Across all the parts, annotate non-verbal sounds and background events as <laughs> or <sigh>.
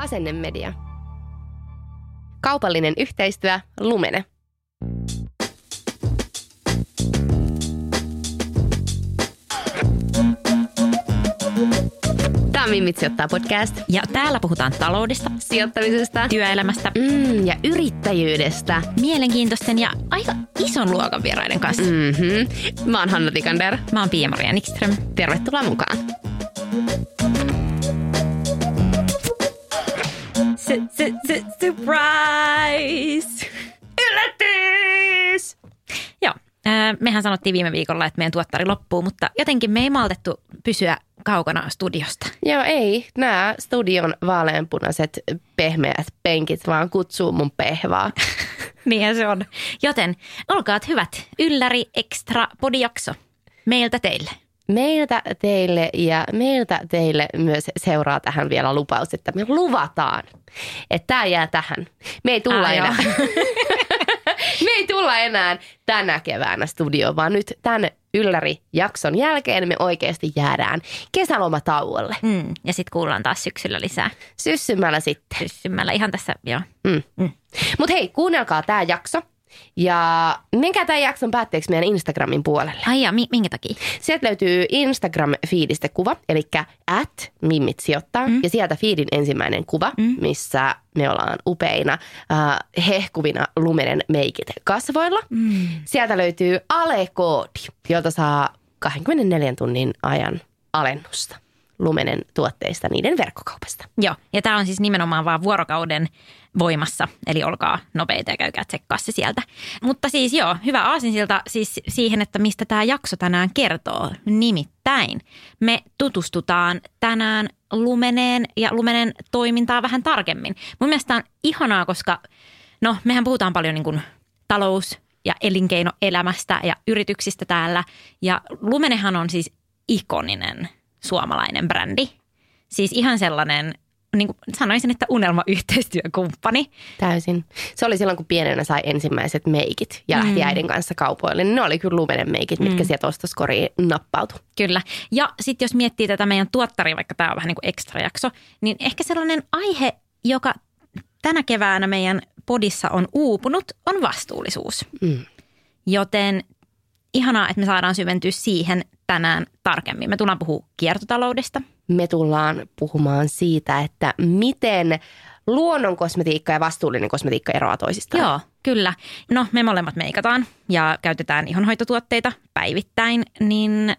Asennemedia. Kaupallinen yhteistyö Lumene. Tämä on Mimmit sijoittaa podcast. Ja täällä puhutaan taloudesta, Sijoittamisesta työelämästä, mm, ja yrittäjyydestä. mielenkiintoisten ja aika ison luokan vieraiden kanssa. Mm. Mm-hmm. Mä oon Hanna Tikander. Mä oon Pia-Maria Nikström. Tervetuloa mukaan. Surprise! Yllätys! Joo, äh, mehän sanottiin viime viikolla, että meidän tuottari loppuu, mutta jotenkin me ei maltettu pysyä kaukana studiosta. Joo, ei. Nämä studion vaaleanpunaiset pehmeät penkit vaan kutsuu mun pehvaa. <laughs> Niinhän se on. Joten olkaat hyvät, ylläri extra podijakso meiltä teille. Meiltä teille ja meiltä teille myös seuraa tähän vielä lupaus, että me luvataan, että tämä jää tähän. Me ei tulla enää. <laughs> me ei tulla enää tänä keväänä studioon, vaan nyt tämän ylläri-jakson jälkeen me oikeasti jäädään kesälomatauolle. Mm, ja sitten kuullaan taas syksyllä lisää Syssymällä sitten. syssymällä ihan tässä, joo. Mm. Mm. Mutta hei, kuunnelkaa tämä jakso. Ja menkää tämän jakson päätteeksi meidän Instagramin puolelle. Ai ja, mi- minkä takia? Sieltä löytyy Instagram-fiidistä kuva, eli at mimmit sijoittaa. Mm. Ja sieltä fiidin ensimmäinen kuva, mm. missä me ollaan upeina, äh, hehkuvina lumenen meikit kasvoilla. Mm. Sieltä löytyy ale-koodi, jolta saa 24 tunnin ajan alennusta lumenen tuotteista niiden verkkokaupasta. Joo, ja tämä on siis nimenomaan vaan vuorokauden voimassa, eli olkaa nopeita ja käykää tsekkaa se sieltä. Mutta siis joo, hyvä aasinsilta siis siihen, että mistä tämä jakso tänään kertoo. Nimittäin me tutustutaan tänään Lumeneen ja Lumenen toimintaa vähän tarkemmin. Mun mielestä on ihanaa, koska no mehän puhutaan paljon niin kuin talous- ja elinkeinoelämästä ja yrityksistä täällä. Ja Lumenehan on siis ikoninen suomalainen brändi. Siis ihan sellainen, niin kuin sanoisin, että unelmayhteistyökumppani. Täysin. Se oli silloin, kun pienenä sai ensimmäiset meikit ja lähti äidin kanssa kaupoille. Niin ne oli kyllä lumenen meikit, mitkä sieltä ostoskoriin nappautui. Kyllä. Ja sitten jos miettii tätä meidän tuottaria, vaikka tämä on vähän niin kuin ekstra jakso, niin ehkä sellainen aihe, joka tänä keväänä meidän podissa on uupunut, on vastuullisuus. Mm. Joten ihanaa, että me saadaan syventyä siihen tänään tarkemmin. Me tullaan puhua kiertotaloudesta. me tullaan puhumaan siitä, että miten luonnon kosmetiikka ja vastuullinen kosmetiikka eroaa toisistaan. Joo, kyllä. No me molemmat meikataan ja käytetään ihonhoitotuotteita päivittäin, niin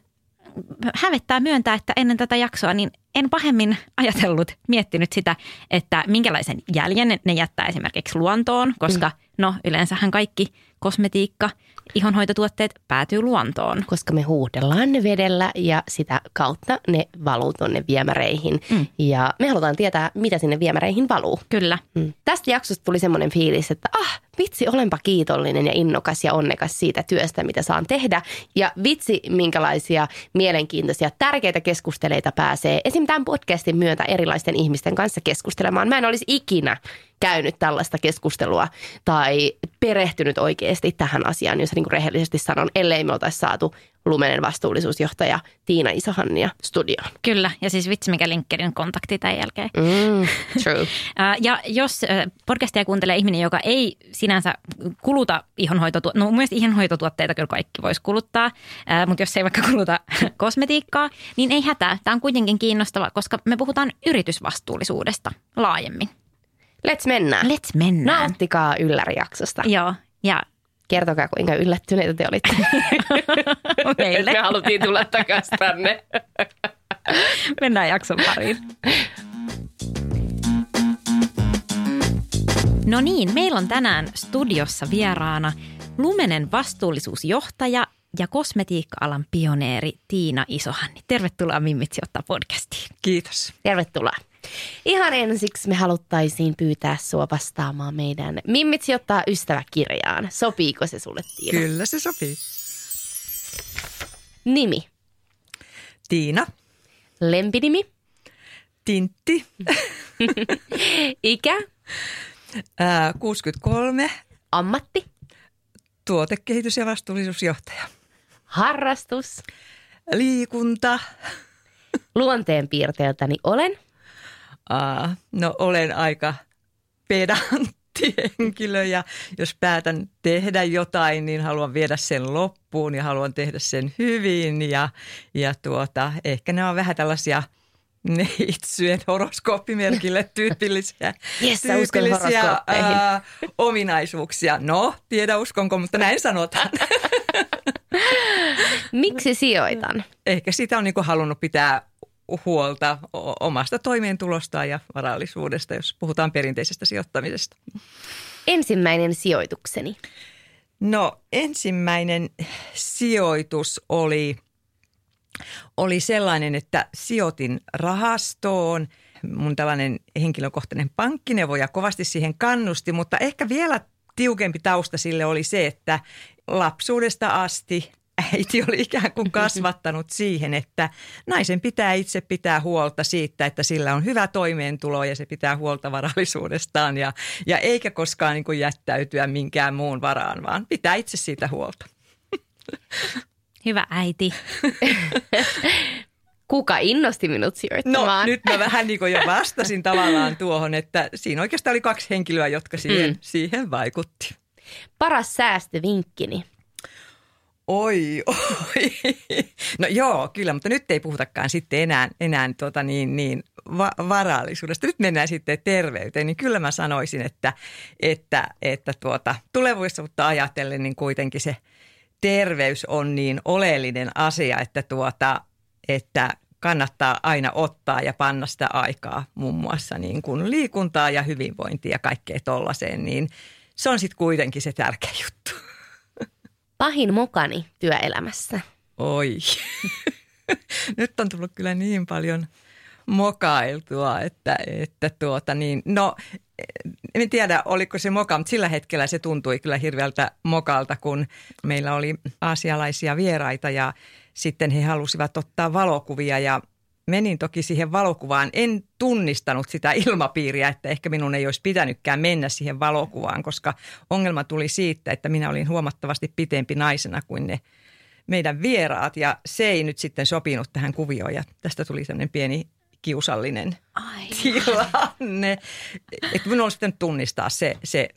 hävettää myöntää, että ennen tätä jaksoa niin en pahemmin ajatellut, miettinyt sitä, että minkälaisen jäljen ne jättää esimerkiksi luontoon, koska mm. no yleensähän kaikki kosmetiikka, ihonhoitotuotteet päätyy luontoon. Koska me huuhdellaan ne vedellä ja sitä kautta ne valuu tuonne viemäreihin. Mm. Ja me halutaan tietää, mitä sinne viemäreihin valuu. Kyllä. Mm. Tästä jaksosta tuli semmoinen fiilis, että ah, vitsi, olenpa kiitollinen ja innokas ja onnekas siitä työstä, mitä saan tehdä. Ja vitsi, minkälaisia mielenkiintoisia, tärkeitä keskusteleita pääsee esim. tämän podcastin myötä erilaisten ihmisten kanssa keskustelemaan. Mä en olisi ikinä käynyt tällaista keskustelua tai perehtynyt oikeasti tähän asiaan, jos niin kuin rehellisesti sanon, ellei me oltaisi saatu Lumenen vastuullisuusjohtaja Tiina Isohannia studioon. Kyllä, ja siis vitsi mikä LinkedIn kontakti tämän jälkeen. Mm, true. <laughs> Ja jos podcastia kuuntelee ihminen, joka ei sinänsä kuluta ihonhoitotuotteita, no mun mielestä ihonhoitotuotteita kyllä kaikki voisi kuluttaa, mutta jos ei vaikka kuluta <laughs> kosmetiikkaa, niin ei hätää. Tämä on kuitenkin kiinnostava, koska me puhutaan yritysvastuullisuudesta laajemmin. Let's mennään. Let's mennään. Nauttikaa yllärijaksosta. Joo, ja Kertokaa, kuinka yllättyneitä te olitte. <laughs> meille Me haluttiin tulla takaisin tänne. <laughs> mennään jakson pariin. No niin, meillä on tänään studiossa vieraana Lumenen vastuullisuusjohtaja ja kosmetiikka-alan pioneeri Tiina Isohanni. Tervetuloa Mimmitsi ottaa podcastiin. Kiitos. Tervetuloa. Ihan ensiksi me haluttaisiin pyytää sua vastaamaan meidän Mimmitsi ottaa ystäväkirjaan. Sopiiko se sulle Tiina? Kyllä se sopii. Nimi. Tiina, Lempinimi. Tintti, <laughs> Ikä. ää, 63, Ammatti. tuotekehitys- ja vastuullisuusjohtaja. Harrastus. Liikunta, Luonteenpiirteeltäni olen. Aa, no olen aika pedantti henkilö ja jos päätän tehdä jotain, niin haluan viedä sen loppuun ja haluan tehdä sen hyvin ja, ja tuota, ehkä ne on vähän tällaisia neitsyjen horoskooppimerkille <laughs> tyypillisiä, uskon tyypillisiä ää, ominaisuuksia. No, tiedä uskonko, mutta näin sanotaan. <laughs> Miksi sijoitan? Ehkä sitä on niin halunnut pitää huolta omasta toimeentulostaan ja varallisuudesta, jos puhutaan perinteisestä sijoittamisesta. Ensimmäinen sijoitukseni. No ensimmäinen sijoitus oli, oli sellainen, että sijoitin rahastoon. Mun tällainen henkilökohtainen pankkineuvoja kovasti siihen kannusti, mutta ehkä vielä tiukempi tausta sille oli se, että lapsuudesta asti äiti oli ikään kuin kasvattanut siihen, että naisen pitää itse pitää huolta siitä, että sillä on hyvä toimeentulo ja se pitää huolta varallisuudestaan ja, ja eikä koskaan niin kuin jättäytyä minkään muun varaan, vaan pitää itse siitä huolta. Hyvä äiti. Kuka innosti minut No sijoittamaan? nyt mä vähän niin kuin jo vastasin tavallaan tuohon, että siinä oikeastaan oli kaksi henkilöä, jotka siihen, mm. siihen vaikutti. Paras säästövinkkini. Oi, oi. No joo, kyllä, mutta nyt ei puhutakaan sitten enää, enää tuota niin, niin va- varallisuudesta. Nyt mennään sitten terveyteen, niin kyllä mä sanoisin, että, että, että tuota, tulevaisuutta ajatellen niin kuitenkin se terveys on niin oleellinen asia, että, tuota, että kannattaa aina ottaa ja panna sitä aikaa muun muassa niin kuin liikuntaa ja hyvinvointia ja kaikkea tollaiseen, niin se on sitten kuitenkin se tärkeä juttu. Pahin mokani työelämässä. Oi. <laughs> Nyt on tullut kyllä niin paljon mokailtua, että, että tuota niin, no en tiedä oliko se moka, mutta sillä hetkellä se tuntui kyllä hirveältä mokalta, kun meillä oli aasialaisia vieraita ja sitten he halusivat ottaa valokuvia ja menin toki siihen valokuvaan. En tunnistanut sitä ilmapiiriä, että ehkä minun ei olisi pitänytkään mennä siihen valokuvaan, koska ongelma tuli siitä, että minä olin huomattavasti pitempi naisena kuin ne meidän vieraat ja se ei nyt sitten sopinut tähän kuvioon ja tästä tuli sellainen pieni kiusallinen Ai. tilanne. Että minun olisi pitänyt tunnistaa se, se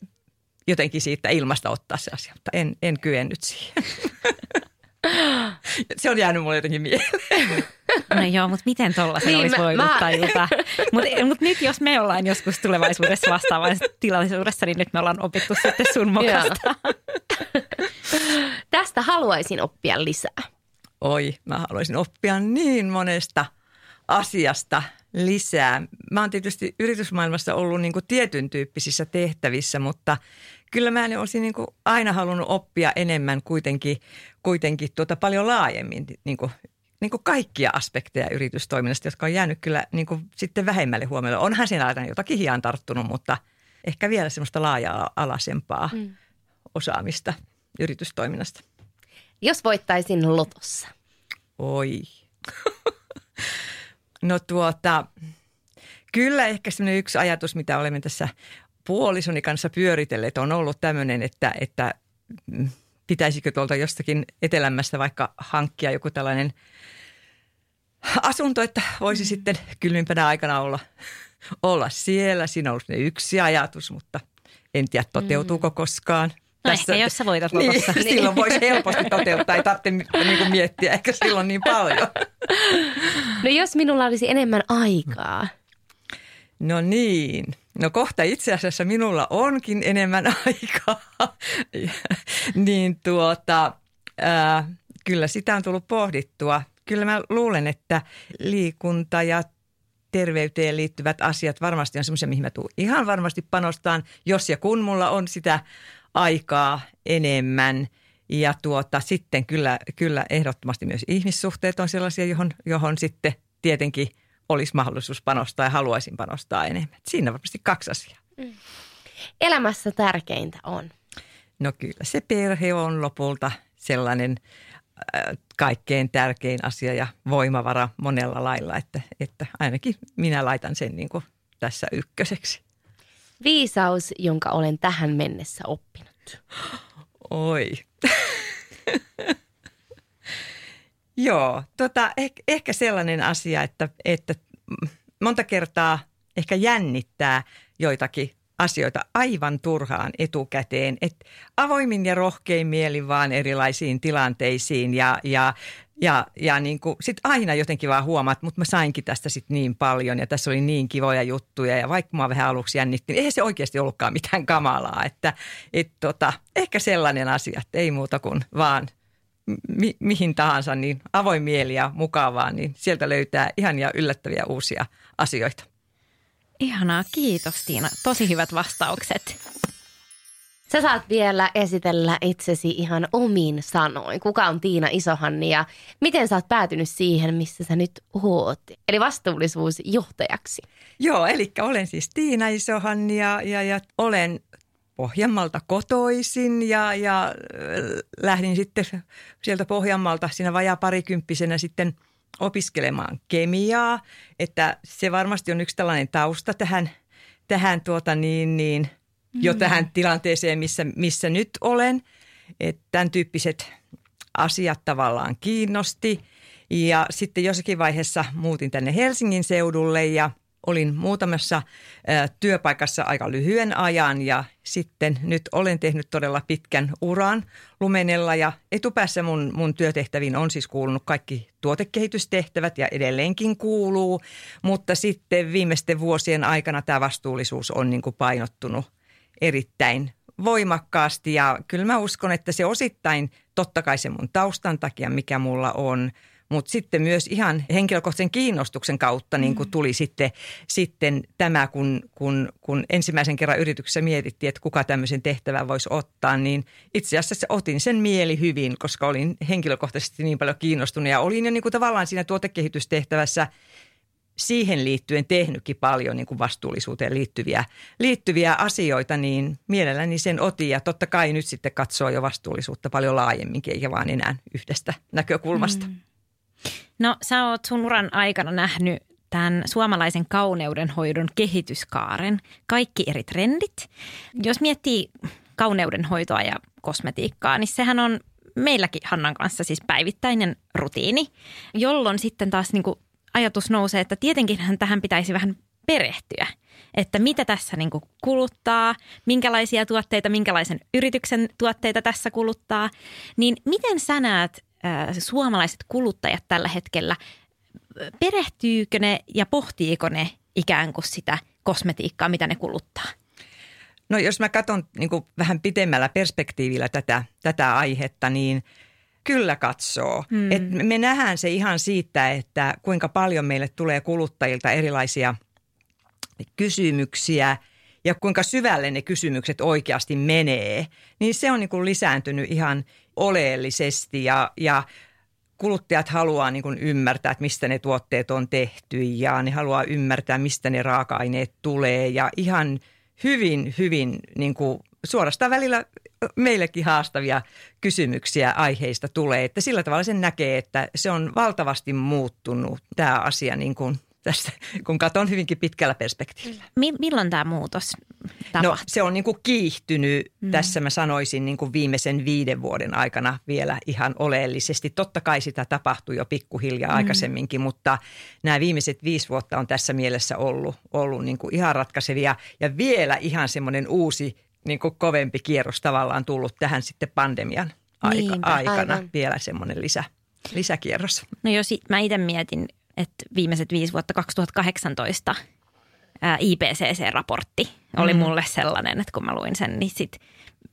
jotenkin siitä ilmasta ottaa se asia, mutta en, en kyennyt siihen. <laughs> <laughs> Se on jäänyt mulle jotenkin mieleen. <laughs> No joo, mutta miten tollaisen Niin, olisi mä- voinut mä- tajuta? Mutta mut nyt jos me ollaan joskus tulevaisuudessa vastaavassa tilaisuudessa, niin nyt me ollaan opittu sitten sun mokasta. <laughs> Tästä haluaisin oppia lisää. Oi, mä haluaisin oppia niin monesta asiasta lisää. Mä oon tietysti yritysmaailmassa ollut niin kuin tietyn tyyppisissä tehtävissä, mutta kyllä mä olisin niin kuin aina halunnut oppia enemmän kuitenkin, kuitenkin tuota paljon laajemmin niin kuin, niin kuin kaikkia aspekteja yritystoiminnasta, jotka on jäänyt kyllä niin kuin sitten vähemmälle huomioon. Onhan siinä aina jotakin hiaan tarttunut, mutta ehkä vielä semmoista laaja-alaisempaa mm. osaamista yritystoiminnasta. Jos voittaisin lotossa. Oi. <laughs> no tuota, kyllä ehkä semmoinen yksi ajatus, mitä olemme tässä puolisoni kanssa pyöritelleet, on ollut tämmöinen, että, että mm, pitäisikö tuolta jostakin etelämästä vaikka hankkia joku tällainen asunto, että voisi sitten kylmimpänä aikana olla, olla siellä. Siinä on ollut ne yksi ajatus, mutta en tiedä toteutuuko koskaan. No ehkä jos sä voitat niin, lotossa. <laughs> silloin voisi helposti toteuttaa, ei tarvitse niin kuin miettiä ehkä silloin niin paljon. No jos minulla olisi enemmän aikaa. No niin. No kohta itse asiassa minulla onkin enemmän <laughs> aikaa. niin tuota, ää, kyllä sitä on tullut pohdittua. Kyllä mä luulen, että liikunta ja terveyteen liittyvät asiat varmasti on semmoisia, mihin mä tuun ihan varmasti panostaan, jos ja kun mulla on sitä aikaa enemmän. Ja tuota, sitten kyllä, kyllä ehdottomasti myös ihmissuhteet on sellaisia, johon, johon sitten tietenkin olisi mahdollisuus panostaa ja haluaisin panostaa enemmän. Siinä on varmasti kaksi asiaa. Mm. Elämässä tärkeintä on? No kyllä se perhe on lopulta sellainen äh, kaikkein tärkein asia ja voimavara monella lailla, että, että ainakin minä laitan sen niin kuin tässä ykköseksi. Viisaus, jonka olen tähän mennessä oppinut. Oi. <laughs> Joo, tota, ehkä, ehkä sellainen asia, että, että monta kertaa ehkä jännittää joitakin asioita aivan turhaan etukäteen. Et avoimin ja rohkein mielin vaan erilaisiin tilanteisiin ja, ja, ja, ja niin kuin sit aina jotenkin vaan huomaat, mutta mä sainkin tästä sit niin paljon ja tässä oli niin kivoja juttuja ja vaikka mä vähän aluksi jännitti, niin eihän se oikeasti ollutkaan mitään kamalaa. Että et tota, ehkä sellainen asia, että ei muuta kuin vaan mi, mihin tahansa, niin avoin mieli ja mukavaa, niin sieltä löytää ihan ja yllättäviä uusia asioita. Ihanaa, kiitos Tiina. Tosi hyvät vastaukset. Sä saat vielä esitellä itsesi ihan omiin sanoin. Kuka on Tiina Isohanni ja miten sä oot päätynyt siihen, missä sä nyt oot? Eli vastuullisuusjohtajaksi. Joo, eli olen siis Tiina Isohanni ja, ja, ja olen Pohjanmalta kotoisin ja, ja lähdin sitten sieltä Pohjanmalta siinä vajaa parikymppisenä sitten – opiskelemaan kemiaa, että se varmasti on yksi tällainen tausta tähän, tähän tuota niin, niin, jo mm. tähän tilanteeseen, missä, missä nyt olen. Että tämän tyyppiset asiat tavallaan kiinnosti. Ja sitten jossakin vaiheessa muutin tänne Helsingin seudulle ja – olin muutamassa työpaikassa aika lyhyen ajan ja sitten nyt olen tehnyt todella pitkän uran Lumenella ja etupäässä mun, mun työtehtäviin on siis kuulunut kaikki tuotekehitystehtävät ja edelleenkin kuuluu, mutta sitten viimeisten vuosien aikana tämä vastuullisuus on niin kuin painottunut erittäin voimakkaasti ja kyllä mä uskon, että se osittain totta kai se mun taustan takia, mikä mulla on – mutta sitten myös ihan henkilökohtaisen kiinnostuksen kautta niin kuin mm. tuli sitten, sitten tämä, kun, kun, kun ensimmäisen kerran yrityksessä mietittiin, että kuka tämmöisen tehtävän voisi ottaa, niin itse asiassa otin sen mieli hyvin, koska olin henkilökohtaisesti niin paljon kiinnostunut ja olin jo niin kuin tavallaan siinä tuotekehitystehtävässä siihen liittyen tehnytkin paljon niin kuin vastuullisuuteen liittyviä, liittyviä asioita, niin mielelläni sen otin. Ja totta kai nyt sitten katsoo jo vastuullisuutta paljon laajemminkin, eikä vaan enää yhdestä näkökulmasta. Mm. No sä oot sun uran aikana nähnyt tämän suomalaisen kauneudenhoidon kehityskaaren, kaikki eri trendit. Jos miettii kauneudenhoitoa ja kosmetiikkaa, niin sehän on meilläkin Hannan kanssa siis päivittäinen rutiini, jolloin sitten taas niin kuin ajatus nousee, että tietenkin tähän pitäisi vähän perehtyä, että mitä tässä niin kuluttaa, minkälaisia tuotteita, minkälaisen yrityksen tuotteita tässä kuluttaa, niin miten sä näet suomalaiset kuluttajat tällä hetkellä, perehtyykö ne ja pohtiiko ne ikään kuin sitä kosmetiikkaa, mitä ne kuluttaa? No jos mä katson niin vähän pitemmällä perspektiivillä tätä, tätä aihetta, niin kyllä katsoo. Hmm. Et me nähdään se ihan siitä, että kuinka paljon meille tulee kuluttajilta erilaisia kysymyksiä ja kuinka syvälle ne kysymykset oikeasti menee. Niin se on niin kuin lisääntynyt ihan, oleellisesti ja, ja kuluttajat haluaa niin kuin ymmärtää, että mistä ne tuotteet on tehty ja ne haluaa ymmärtää, mistä ne raaka-aineet tulee ja ihan hyvin, hyvin niin kuin suorastaan välillä meillekin haastavia kysymyksiä aiheista tulee, että sillä tavalla sen näkee, että se on valtavasti muuttunut tämä asia niin kuin tästä, kun katson hyvinkin pitkällä perspektiivillä. Mi- milloin tämä muutos tapahtui? No se on niin kuin kiihtynyt mm. tässä mä sanoisin niin kuin viimeisen viiden vuoden aikana vielä ihan oleellisesti. Totta kai sitä tapahtui jo pikkuhiljaa mm. aikaisemminkin, mutta nämä viimeiset viisi vuotta on tässä mielessä ollut, ollut niin kuin ihan ratkaisevia ja vielä ihan semmoinen uusi niin kuin kovempi kierros tavallaan tullut tähän sitten pandemian aika, Niinpä, aikana aivan. vielä semmoinen lisä, lisäkierros. No jos mä itse mietin että viimeiset viisi vuotta 2018 IPCC-raportti oli mm. mulle sellainen, että kun mä luin sen, niin sit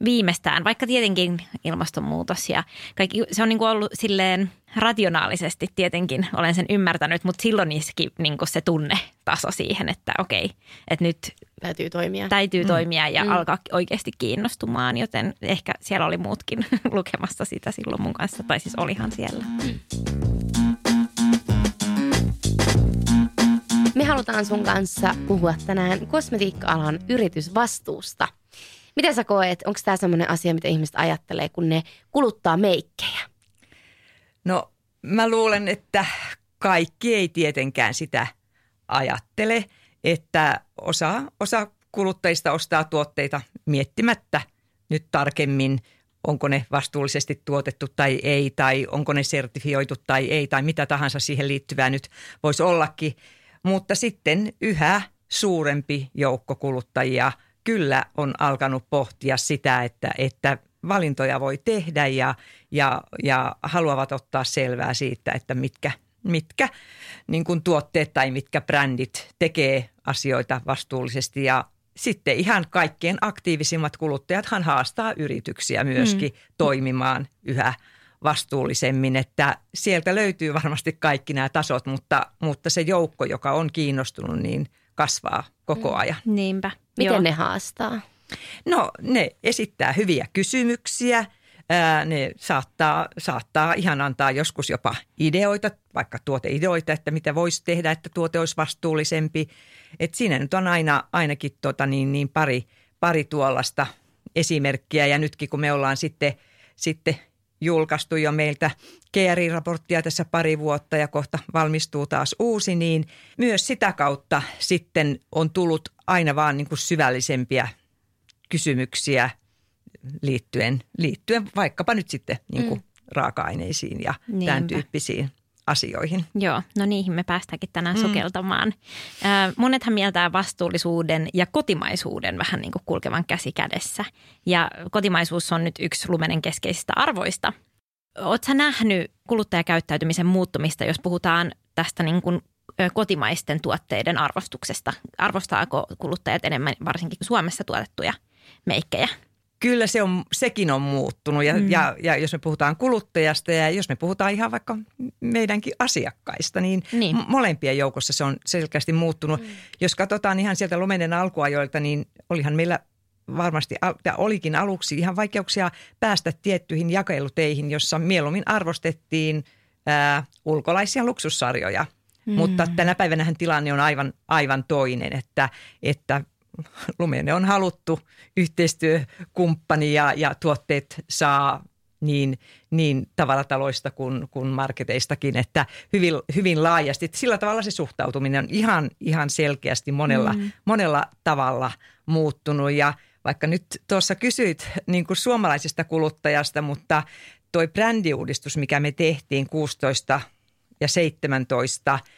viimeistään, vaikka tietenkin ilmastonmuutos ja kaikki, se on niin kuin ollut silleen rationaalisesti tietenkin olen sen ymmärtänyt, mutta silloin iski niin se tunnetaso siihen, että okei, että nyt täytyy toimia. Täytyy mm. toimia ja mm. alkaa oikeasti kiinnostumaan, joten ehkä siellä oli muutkin <laughs> lukemassa sitä silloin mun kanssa, tai siis olihan siellä. Me halutaan sun kanssa puhua tänään kosmetiikka-alan yritysvastuusta. Miten sä koet, onko tämä sellainen asia, mitä ihmiset ajattelee, kun ne kuluttaa meikkejä? No mä luulen, että kaikki ei tietenkään sitä ajattele, että osa, osa kuluttajista ostaa tuotteita miettimättä nyt tarkemmin, onko ne vastuullisesti tuotettu tai ei, tai onko ne sertifioitu tai ei, tai mitä tahansa siihen liittyvää nyt voisi ollakin. Mutta sitten yhä suurempi joukko kuluttajia kyllä on alkanut pohtia sitä, että, että valintoja voi tehdä ja, ja, ja haluavat ottaa selvää siitä, että mitkä, mitkä niin kuin tuotteet tai mitkä brändit tekee asioita vastuullisesti ja sitten ihan kaikkien aktiivisimmat kuluttajathan haastaa yrityksiä myöskin mm. toimimaan yhä vastuullisemmin, että sieltä löytyy varmasti kaikki nämä tasot, mutta, mutta se joukko, joka on kiinnostunut, niin kasvaa koko mm. ajan. Niinpä. Miten Joo. ne haastaa? No ne esittää hyviä kysymyksiä. ne saattaa, saattaa ihan antaa joskus jopa ideoita, vaikka tuoteideoita, että mitä voisi tehdä, että tuote olisi vastuullisempi. Et siinä nyt on aina, ainakin tota niin, niin pari, pari tuollaista esimerkkiä ja nytkin kun me ollaan sitten, sitten julkaistu jo meiltä GRI-raporttia tässä pari vuotta ja kohta valmistuu taas uusi, niin myös sitä kautta sitten on tullut aina vaan niin kuin syvällisempiä kysymyksiä liittyen, liittyen vaikkapa nyt sitten niin kuin mm. raaka-aineisiin ja Niinpä. tämän tyyppisiin asioihin. Joo, no niihin me päästäänkin tänään mm. sukeltamaan. Monethan mieltää vastuullisuuden ja kotimaisuuden vähän niin kuin kulkevan käsi kädessä. Ja kotimaisuus on nyt yksi Lumenen keskeisistä arvoista. Oletko nähnyt kuluttajakäyttäytymisen muuttumista, jos puhutaan tästä niin kuin kotimaisten tuotteiden arvostuksesta? Arvostaako kuluttajat enemmän varsinkin Suomessa tuotettuja meikkejä? Kyllä se on, sekin on muuttunut ja, mm. ja, ja jos me puhutaan kuluttajasta ja jos me puhutaan ihan vaikka meidänkin asiakkaista, niin, niin. molempien joukossa se on selkeästi muuttunut. Mm. Jos katsotaan ihan sieltä lumenen alkuajoilta, niin olihan meillä varmasti, ja olikin aluksi ihan vaikeuksia päästä tiettyihin jakeluteihin, jossa mieluummin arvostettiin ää, ulkolaisia luksussarjoja. Mm. Mutta tänä päivänä tilanne on aivan, aivan toinen, että, että Lumene on haluttu yhteistyökumppani ja, ja tuotteet saa niin, niin tavarataloista kuin, kuin marketeistakin, että hyvin, hyvin laajasti. Sillä tavalla se suhtautuminen on ihan, ihan selkeästi monella, mm. monella tavalla muuttunut ja vaikka nyt tuossa kysyit niin kuin suomalaisesta kuluttajasta, mutta toi brändiuudistus, mikä me tehtiin 16 ja 17 –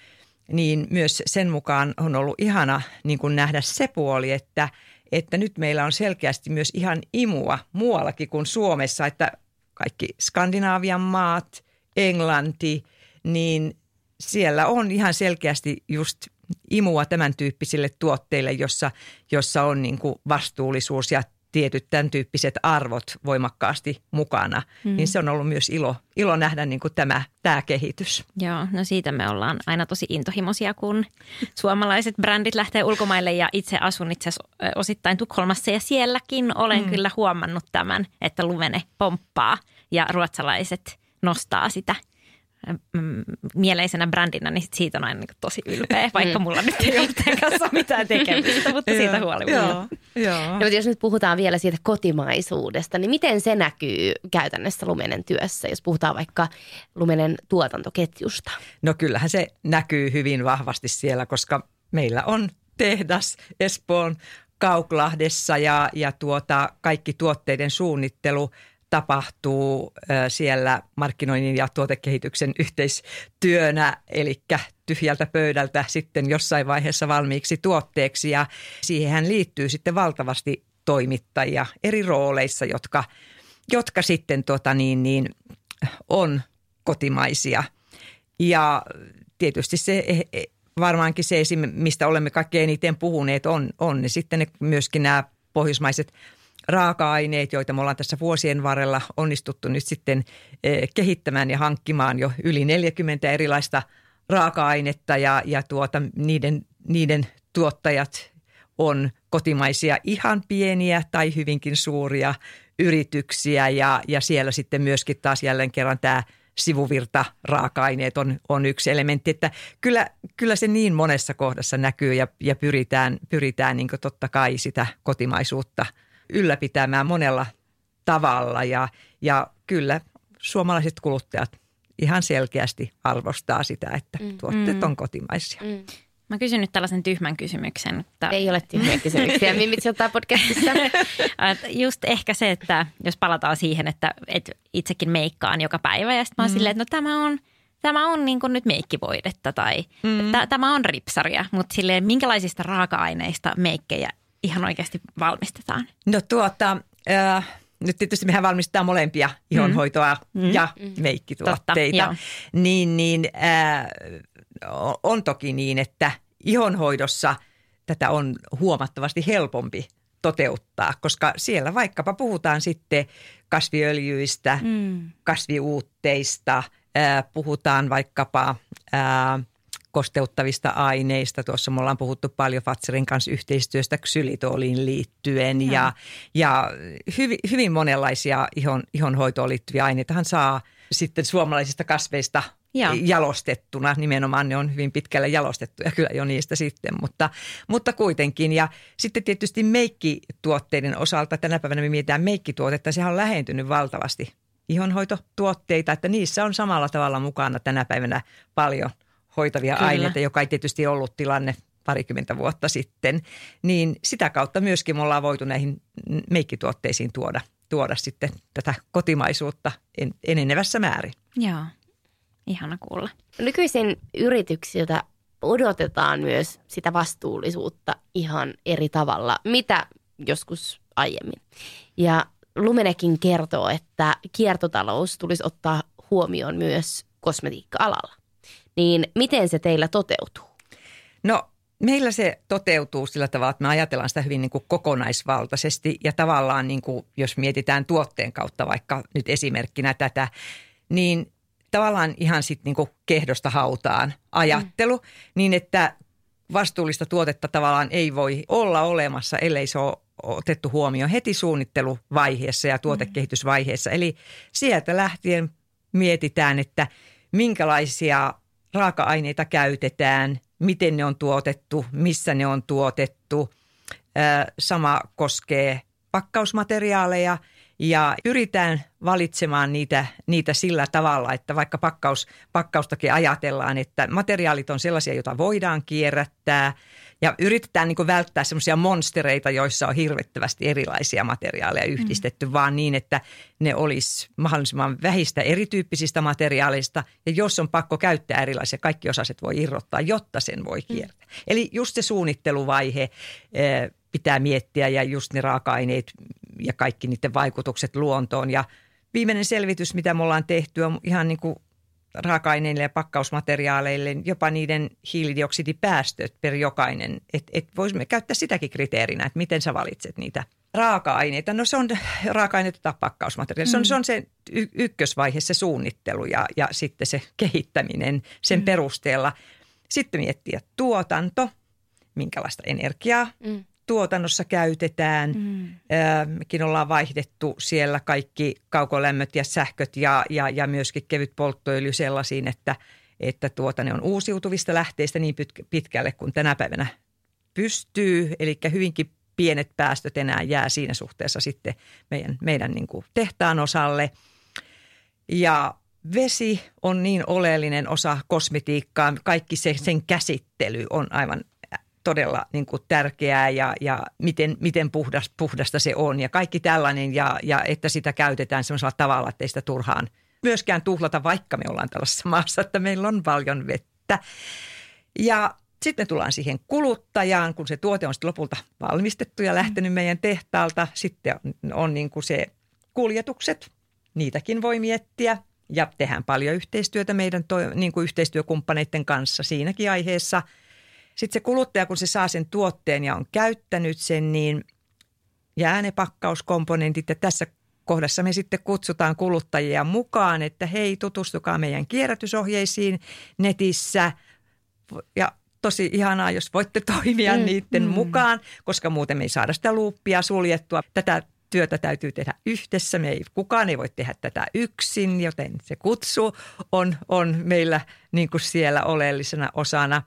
niin myös sen mukaan on ollut ihana niin kuin nähdä se puoli, että, että nyt meillä on selkeästi myös ihan imua muuallakin kuin Suomessa, että kaikki Skandinaavian maat, Englanti, niin siellä on ihan selkeästi just imua tämän tyyppisille tuotteille, jossa, jossa on niin kuin vastuullisuus ja tietyt tämän tyyppiset arvot voimakkaasti mukana, mm. niin se on ollut myös ilo, ilo nähdä niin kuin tämä, tämä kehitys. Joo, no siitä me ollaan aina tosi intohimoisia, kun suomalaiset brändit lähtee ulkomaille ja itse asun itse osittain Tukholmassa ja sielläkin olen mm. kyllä huomannut tämän, että Lumene pomppaa ja ruotsalaiset nostaa sitä – mieleisenä brändinä, niin siitä on aina niin tosi ylpeä, vaikka mulla nyt ei ole kanssa mitään tekemistä, mutta siitä huolimatta. Joo, joo. No, jos nyt puhutaan vielä siitä kotimaisuudesta, niin miten se näkyy käytännössä Lumenen työssä, jos puhutaan vaikka Lumenen tuotantoketjusta? No kyllähän se näkyy hyvin vahvasti siellä, koska meillä on tehdas Espoon Kauklahdessa ja, ja tuota, kaikki tuotteiden suunnittelu – tapahtuu siellä markkinoinnin ja tuotekehityksen yhteistyönä, eli tyhjältä pöydältä sitten jossain vaiheessa valmiiksi tuotteeksi. Ja siihen liittyy sitten valtavasti toimittajia eri rooleissa, jotka, jotka sitten tota niin, niin, on kotimaisia. Ja tietysti se e, e, varmaankin se, mistä olemme kaikkein eniten puhuneet, on, on ne sitten ne, myöskin nämä pohjoismaiset raaka-aineet, joita me ollaan tässä vuosien varrella onnistuttu nyt sitten eh, kehittämään ja hankkimaan jo yli 40 erilaista raaka-ainetta ja, ja tuota, niiden, niiden tuottajat on kotimaisia ihan pieniä tai hyvinkin suuria yrityksiä ja, ja siellä sitten myöskin taas jälleen kerran tämä sivuvirta raaka-aineet on, on yksi elementti, että kyllä, kyllä se niin monessa kohdassa näkyy ja, ja pyritään, pyritään niin totta kai sitä kotimaisuutta ylläpitämään monella tavalla ja, ja kyllä suomalaiset kuluttajat ihan selkeästi arvostaa sitä, että mm. tuotteet on kotimaisia. Mm. Mä kysyn nyt tällaisen tyhmän kysymyksen. Että... Ei ole tyhmiä kysymyksiä, <laughs> Mimitsi ottaa podcastissa. <laughs> Just ehkä se, että jos palataan siihen, että, että itsekin meikkaan joka päivä ja sitten mä oon mm. silleen, että no tämä on, tämä on niin kuin nyt meikkivoidetta tai mm. t- tämä on ripsaria, mutta silleen minkälaisista raaka-aineista meikkejä ihan oikeasti valmistetaan? No tuota, äh, nyt tietysti mehän valmistetaan molempia ihonhoitoa mm. ja mm. meikkituotteita. Totta, niin, niin äh, on toki niin, että ihonhoidossa tätä on huomattavasti helpompi toteuttaa, koska siellä vaikkapa puhutaan sitten kasviöljyistä, mm. kasviuutteista, äh, puhutaan vaikkapa äh, kosteuttavista aineista. Tuossa me ollaan puhuttu paljon Fatserin kanssa yhteistyöstä ksylitoliin liittyen ja, ja, ja hyvin, hyvin monenlaisia ihon, ihonhoitoon liittyviä aineitahan saa sitten suomalaisista kasveista ja. jalostettuna. Nimenomaan ne on hyvin pitkälle jalostettuja kyllä jo niistä sitten, mutta, mutta kuitenkin. Ja sitten tietysti meikkituotteiden osalta tänä päivänä me mietitään meikkituotetta. Sehän on lähentynyt valtavasti ihonhoitotuotteita, että niissä on samalla tavalla mukana tänä päivänä paljon hoitavia Kyllä. aineita, joka ei tietysti ollut tilanne parikymmentä vuotta sitten, niin sitä kautta myöskin me ollaan voitu näihin meikkituotteisiin tuoda, tuoda sitten tätä kotimaisuutta enenevässä määrin. Joo. Ihana kuulla. Nykyisin yrityksiltä odotetaan myös sitä vastuullisuutta ihan eri tavalla, mitä joskus aiemmin. Ja Lumenekin kertoo, että kiertotalous tulisi ottaa huomioon myös kosmetiikka-alalla. Niin miten se teillä toteutuu? No meillä se toteutuu sillä tavalla, että me ajatellaan sitä hyvin niin kuin kokonaisvaltaisesti ja tavallaan niin kuin, jos mietitään tuotteen kautta vaikka nyt esimerkkinä tätä, niin tavallaan ihan sitten niinku kehdosta hautaan ajattelu, mm. niin että vastuullista tuotetta tavallaan ei voi olla olemassa, ellei se ole otettu huomioon heti suunnitteluvaiheessa ja tuotekehitysvaiheessa. Eli sieltä lähtien mietitään, että minkälaisia raaka-aineita käytetään, miten ne on tuotettu, missä ne on tuotettu. Sama koskee pakkausmateriaaleja – ja pyritään valitsemaan niitä, niitä sillä tavalla, että vaikka pakkaus, pakkaustakin ajatellaan, että materiaalit on sellaisia, joita voidaan kierrättää ja yritetään niin välttää semmoisia monstereita, joissa on hirvittävästi erilaisia materiaaleja yhdistetty, mm. vaan niin, että ne olisi mahdollisimman vähistä erityyppisistä materiaaleista ja jos on pakko käyttää erilaisia, kaikki osaset voi irrottaa, jotta sen voi mm. kiertää. Mm. Eli just se suunnitteluvaihe eh, pitää miettiä ja just ne raaka-aineet, ja kaikki niiden vaikutukset luontoon. Ja viimeinen selvitys, mitä me ollaan tehty, on ihan niin kuin raaka-aineille ja pakkausmateriaaleille, jopa niiden hiilidioksidipäästöt per jokainen. Että et voisimme käyttää sitäkin kriteerinä, että miten sä valitset niitä raaka-aineita. No se on raaka-aineita tai pakkausmateriaalia. Se on, mm. se on se y- ykkösvaihe, se suunnittelu ja, ja sitten se kehittäminen sen mm. perusteella. Sitten miettiä tuotanto, minkälaista energiaa mm tuotannossa käytetään. Mm. Mekin ollaan vaihdettu siellä kaikki kaukolämmöt ja sähköt ja, ja, ja myöskin kevyt polttoöljy sellaisiin, että, että tuota, ne on uusiutuvista lähteistä niin pitkälle kuin tänä päivänä pystyy. Eli hyvinkin pienet päästöt enää jää siinä suhteessa sitten meidän, meidän niin kuin tehtaan osalle. Ja vesi on niin oleellinen osa kosmetiikkaa. Kaikki se, sen käsittely on aivan todella niin kuin tärkeää ja, ja miten, miten puhdas, puhdasta se on ja kaikki tällainen ja, ja että sitä käytetään sellaisella tavalla, että ei sitä turhaan myöskään tuhlata, vaikka me ollaan tällaisessa maassa, että meillä on paljon vettä. Ja sitten tullaan siihen kuluttajaan, kun se tuote on sitten lopulta valmistettu ja lähtenyt mm. meidän tehtaalta. Sitten on, on niin kuin se kuljetukset, niitäkin voi miettiä ja tehdään paljon yhteistyötä meidän to, niin kuin yhteistyökumppaneiden kanssa siinäkin aiheessa – sitten se kuluttaja, kun se saa sen tuotteen ja on käyttänyt sen, niin ja äänepakkauskomponentit ja tässä kohdassa me sitten kutsutaan kuluttajia mukaan, että hei tutustukaa meidän kierrätysohjeisiin netissä ja tosi ihanaa, jos voitte toimia mm, niiden mm. mukaan, koska muuten me ei saada sitä luuppia suljettua. Tätä työtä täytyy tehdä yhdessä. Me ei, kukaan ei voi tehdä tätä yksin, joten se kutsu on, on meillä niin kuin siellä oleellisena osana.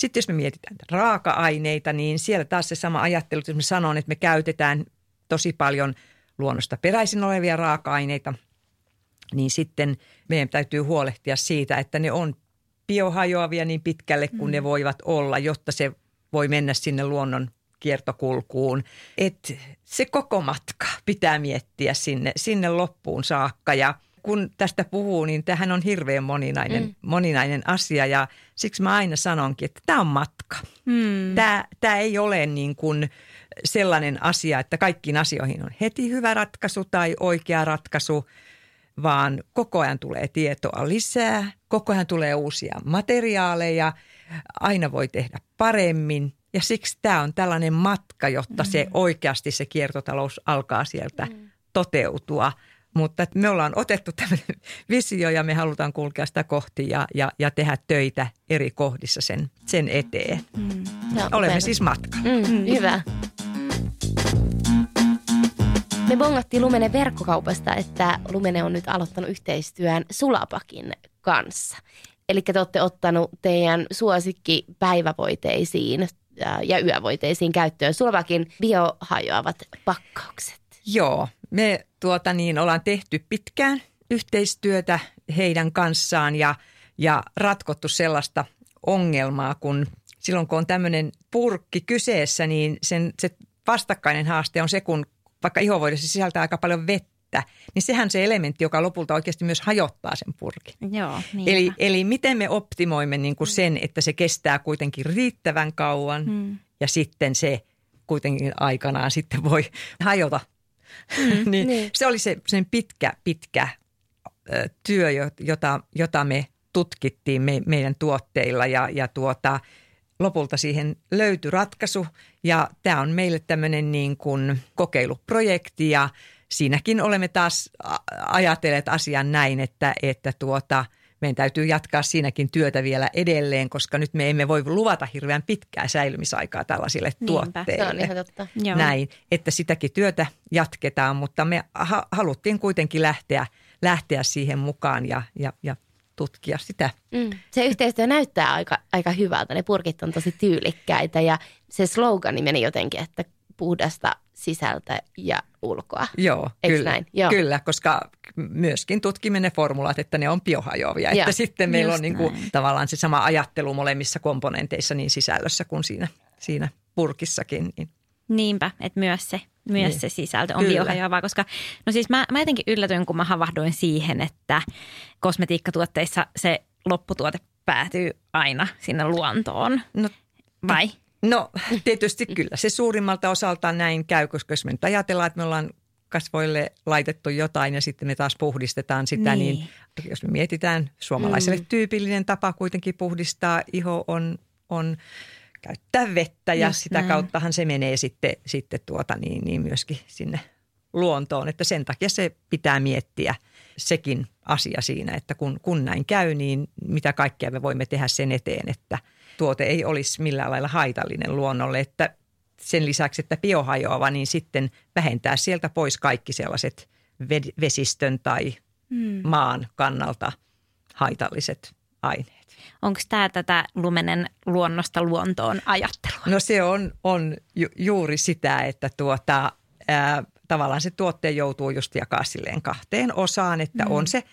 Sitten jos me mietitään raaka-aineita, niin siellä taas se sama ajattelu, että mä sanon, että me käytetään tosi paljon luonnosta peräisin olevia raaka-aineita, niin sitten meidän täytyy huolehtia siitä, että ne on biohajoavia niin pitkälle kuin mm. ne voivat olla, jotta se voi mennä sinne luonnon kiertokulkuun. Et se koko matka pitää miettiä sinne, sinne loppuun saakka ja kun tästä puhuu, niin tähän on hirveän moninainen, mm. moninainen asia ja siksi mä aina sanonkin, että tämä on matka. Mm. Tämä, tämä ei ole niin kuin sellainen asia, että kaikkiin asioihin on heti hyvä ratkaisu tai oikea ratkaisu, vaan koko ajan tulee tietoa lisää, koko ajan tulee uusia materiaaleja, aina voi tehdä paremmin ja siksi tämä on tällainen matka, jotta se mm. oikeasti se kiertotalous alkaa sieltä mm. toteutua. Mutta me ollaan otettu tämmöinen visio ja me halutaan kulkea sitä kohti ja, ja, ja tehdä töitä eri kohdissa sen, sen eteen. Mm. Olemme upea. siis matka. Mm, mm. Hyvä. Me bongattiin Lumene verkkokaupasta, että Lumene on nyt aloittanut yhteistyön Sulapakin kanssa. Eli te olette ottanut teidän suosikki päivävoiteisiin ja yövoiteisiin käyttöön Slovakin biohajoavat pakkaukset. Joo, me tuota niin, ollaan tehty pitkään yhteistyötä heidän kanssaan ja, ja ratkottu sellaista ongelmaa, kun silloin kun on tämmöinen purkki kyseessä, niin sen, se vastakkainen haaste on se, kun vaikka ihovoidessa sisältää aika paljon vettä, niin sehän se elementti, joka lopulta oikeasti myös hajottaa sen purkin. Joo, eli, eli miten me optimoimme niin kuin sen, että se kestää kuitenkin riittävän kauan hmm. ja sitten se kuitenkin aikanaan sitten voi hajota. Hmm, <laughs> niin, niin. Se oli se sen pitkä, pitkä työ, jota, jota me tutkittiin me, meidän tuotteilla ja, ja tuota, lopulta siihen löytyi ratkaisu ja tämä on meille tämmöinen niin kuin kokeiluprojekti ja siinäkin olemme taas ajatelleet asian näin, että, että tuota, meidän täytyy jatkaa siinäkin työtä vielä edelleen, koska nyt me emme voi luvata hirveän pitkää säilymisaikaa tällaisille Niinpä, tuotteille. Se on ihan totta. Joo. Näin, että sitäkin työtä jatketaan, mutta me ha- haluttiin kuitenkin lähteä, lähteä siihen mukaan ja, ja, ja tutkia sitä. Mm. Se yhteistyö näyttää aika, aika hyvältä. Ne purkit on tosi tyylikkäitä ja se slogani meni jotenkin, että puhdasta sisältä ja ulkoa. Joo, kyllä, näin? Joo. kyllä, koska myöskin tutkimme ne formulat, että ne on biohajoavia. Joo, että sitten meillä on niin kuin, tavallaan se sama ajattelu molemmissa komponenteissa niin sisällössä kuin siinä, siinä purkissakin. Niin. Niinpä, että myös se, myös niin. se sisältö on biohajoavaa, koska no siis mä, mä jotenkin yllätyin, kun mä havahduin siihen, että kosmetiikkatuotteissa se lopputuote päätyy aina sinne luontoon. No, Vai? No tietysti kyllä se suurimmalta osalta näin käy, koska jos me nyt ajatellaan, että me ollaan kasvoille laitettu jotain ja sitten me taas puhdistetaan sitä, niin, niin jos me mietitään suomalaiselle mm. tyypillinen tapa kuitenkin puhdistaa iho on, on käyttää vettä ja Just sitä näin. kauttahan se menee sitten, sitten tuota niin, niin myöskin sinne luontoon. Että sen takia se pitää miettiä sekin asia siinä, että kun, kun näin käy, niin mitä kaikkea me voimme tehdä sen eteen, että – tuote ei olisi millään lailla haitallinen luonnolle, että sen lisäksi, että biohajoava, niin sitten vähentää sieltä pois kaikki sellaiset vesistön tai hmm. maan kannalta haitalliset aineet. Onko tämä tätä lumenen luonnosta luontoon ajattelua? No se on, on ju, juuri sitä, että tuota, ää, tavallaan se tuotte joutuu just jakaa silleen kahteen osaan, että hmm. on, se,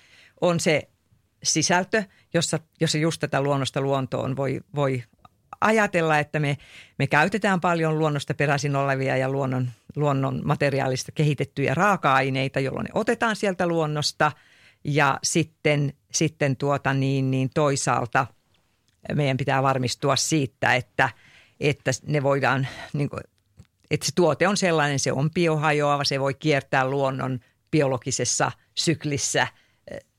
on se sisältö, jossa, jossa just tätä luonnosta luontoon voi, voi ajatella, että me, me käytetään paljon luonnosta peräisin olevia ja luonnon, luonnon materiaalista kehitettyjä raaka-aineita, jolloin ne otetaan sieltä luonnosta. Ja sitten, sitten tuota niin, niin toisaalta meidän pitää varmistua siitä, että, että ne voidaan, niin kuin, että se tuote on sellainen, se on biohajoava, se voi kiertää luonnon biologisessa syklissä –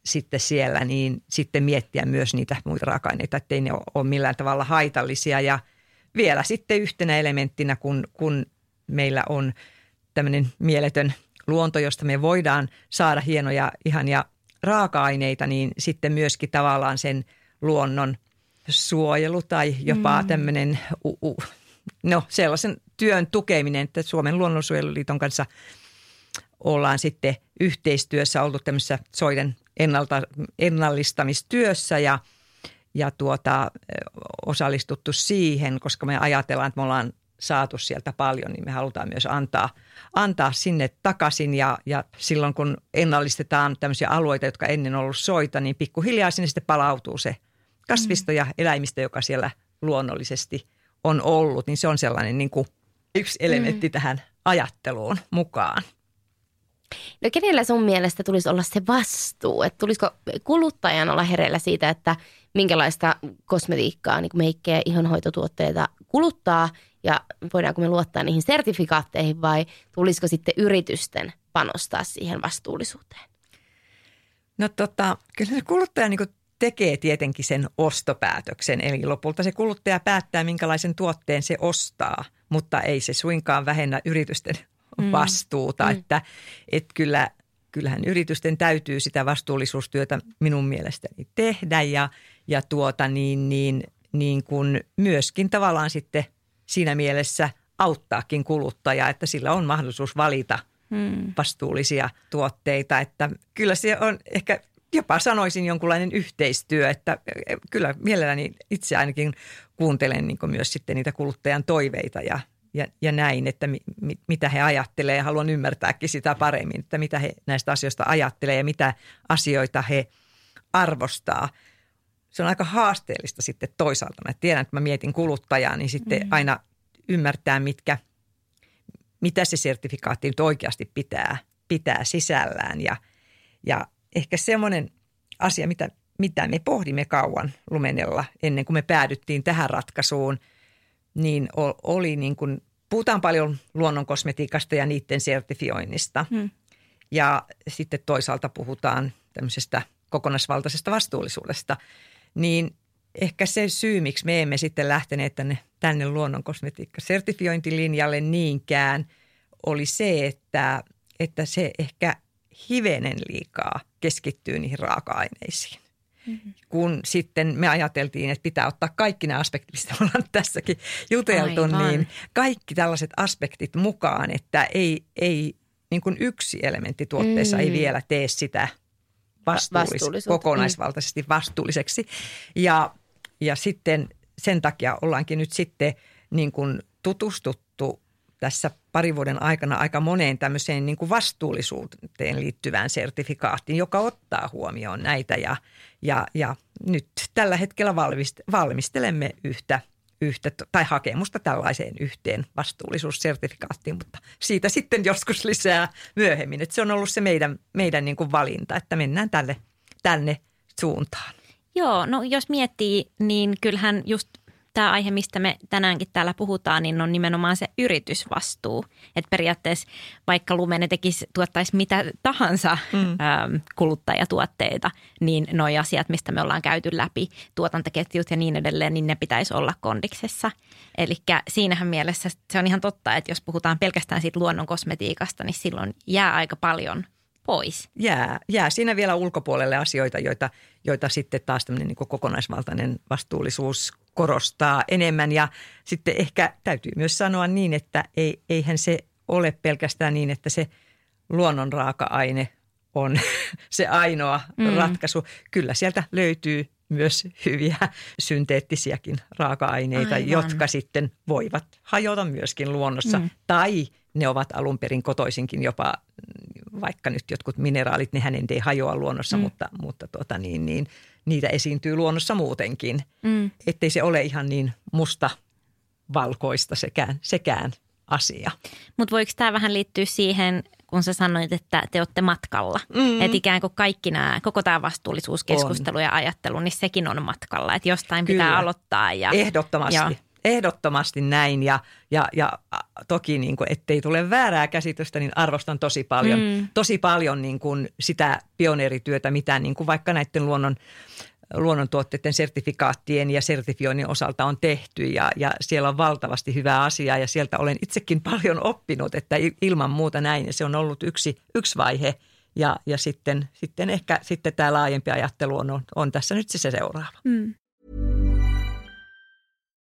sitten siellä, niin sitten miettiä myös niitä muita raaka-aineita, ettei ne ole millään tavalla haitallisia. Ja vielä sitten yhtenä elementtinä, kun, kun meillä on tämmöinen mieletön luonto, josta me voidaan saada hienoja, ihania raaka-aineita, niin sitten myöskin tavallaan sen luonnon suojelu tai jopa mm. tämmöinen, no sellaisen työn tukeminen, että Suomen luonnonsuojeluliiton kanssa ollaan sitten yhteistyössä oltu tämmöisessä soiden ennalta, ennallistamistyössä ja, ja tuota, osallistuttu siihen, koska me ajatellaan, että me ollaan saatu sieltä paljon, niin me halutaan myös antaa, antaa sinne takaisin. Ja, ja silloin kun ennallistetaan tämmöisiä alueita, jotka ennen ollut soita, niin pikkuhiljaa sinne sitten palautuu se kasvisto ja eläimistö, joka siellä luonnollisesti on ollut. Niin se on sellainen niin kuin yksi elementti mm. tähän ajatteluun mukaan. No kenellä sun mielestä tulisi olla se vastuu? Että tulisiko kuluttajan olla hereillä siitä, että minkälaista kosmetiikkaa, niin meikkejä, ihonhoitotuotteita kuluttaa ja voidaanko me luottaa niihin sertifikaatteihin vai tulisiko sitten yritysten panostaa siihen vastuullisuuteen? No tota, kyllä se kuluttaja niin tekee tietenkin sen ostopäätöksen. Eli lopulta se kuluttaja päättää, minkälaisen tuotteen se ostaa, mutta ei se suinkaan vähennä yritysten mm. vastuuta. Mm. Että, että kyllä, kyllähän yritysten täytyy sitä vastuullisuustyötä minun mielestäni tehdä ja, ja tuota niin, niin, niin kuin myöskin tavallaan sitten siinä mielessä auttaakin kuluttajaa, että sillä on mahdollisuus valita mm. vastuullisia tuotteita. Että kyllä se on ehkä jopa sanoisin jonkunlainen yhteistyö, että kyllä mielelläni itse ainakin kuuntelen niin myös sitten niitä kuluttajan toiveita ja, ja, ja näin, että mi, mi, mitä he ajattelee ja haluan ymmärtääkin sitä paremmin, että mitä he näistä asioista ajattelee ja mitä asioita he arvostaa. Se on aika haasteellista sitten toisaalta. Mä tiedän, että mä mietin kuluttajaa, niin sitten mm. aina ymmärtää, mitkä, mitä se sertifikaatti nyt oikeasti pitää, pitää sisällään ja, ja ehkä semmoinen asia, mitä, mitä me pohdimme kauan Lumenella ennen kuin me päädyttiin tähän ratkaisuun, niin oli niin kuin, puhutaan paljon luonnonkosmetiikasta ja niiden sertifioinnista. Hmm. Ja sitten toisaalta puhutaan tämmöisestä kokonaisvaltaisesta vastuullisuudesta. Niin ehkä se syy, miksi me emme sitten lähteneet tänne, tänne luonnonkosmetiikka-sertifiointilinjalle niinkään, oli se, että, että se ehkä – hivenen liikaa keskittyy niihin raaka-aineisiin. Mm-hmm. Kun sitten me ajateltiin, että pitää ottaa kaikki ne aspektit, mistä ollaan tässäkin juteltu, Aivan. niin kaikki tällaiset aspektit mukaan, että ei, ei niin kuin yksi elementti tuotteessa mm. ei vielä tee sitä vastuullis- kokonaisvaltaisesti vastuulliseksi. Ja, ja sitten sen takia ollaankin nyt sitten niin kuin tutustuttu tässä parin vuoden aikana aika moneen tämmöiseen niin kuin vastuullisuuteen liittyvään sertifikaattiin, joka ottaa huomioon näitä ja, ja, ja nyt tällä hetkellä valmistelemme yhtä, yhtä tai hakemusta tällaiseen yhteen vastuullisuussertifikaattiin, mutta siitä sitten joskus lisää myöhemmin. Että se on ollut se meidän, meidän niin kuin valinta, että mennään tälle, tänne suuntaan. Joo, no jos miettii, niin kyllähän just tämä aihe, mistä me tänäänkin täällä puhutaan, niin on nimenomaan se yritysvastuu. Että periaatteessa vaikka Lumene tekisi, tuottaisi mitä tahansa mm. äm, kuluttajatuotteita, niin nuo asiat, mistä me ollaan käyty läpi, tuotantoketjut ja niin edelleen, niin ne pitäisi olla kondiksessa. Eli siinähän mielessä se on ihan totta, että jos puhutaan pelkästään siitä luonnon kosmetiikasta, niin silloin jää aika paljon – pois. Jää, jää siinä vielä ulkopuolelle asioita, joita, joita sitten taas tämmöinen niin kokonaisvaltainen vastuullisuus korostaa enemmän. Ja sitten ehkä täytyy myös sanoa niin, että ei, eihän se ole pelkästään niin, että se luonnon raaka-aine on <laughs> se ainoa mm. ratkaisu. Kyllä sieltä löytyy myös hyviä synteettisiäkin raaka-aineita, Aivan. jotka sitten voivat hajota myöskin luonnossa. Mm. Tai ne ovat alun perin kotoisinkin jopa vaikka nyt jotkut mineraalit, nehän ei hajoa luonnossa, mm. mutta, mutta tuota, niin, niin, niitä esiintyy luonnossa muutenkin. Mm. Ettei se ole ihan niin musta valkoista sekään, sekään asia. Mutta voiko tämä vähän liittyä siihen, kun sä sanoit, että te olette matkalla. Mm. Että ikään kuin kaikki nämä, koko tämä vastuullisuuskeskustelu on. ja ajattelu, niin sekin on matkalla. Että jostain Kyllä. pitää aloittaa. Ja, Ehdottomasti. Ja, ehdottomasti näin ja, ja, ja toki niin kuin, ettei tule väärää käsitystä, niin arvostan tosi paljon, mm. tosi paljon niin kuin sitä pioneerityötä, mitä niin kuin vaikka näiden luonnon luonnontuotteiden sertifikaattien ja sertifioinnin osalta on tehty ja, ja siellä on valtavasti hyvää asiaa ja sieltä olen itsekin <laughs> paljon oppinut, että ilman muuta näin ja se on ollut yksi, yksi vaihe ja, ja sitten, sitten ehkä sitten tämä laajempi ajattelu on, on tässä nyt se seuraava. Mm.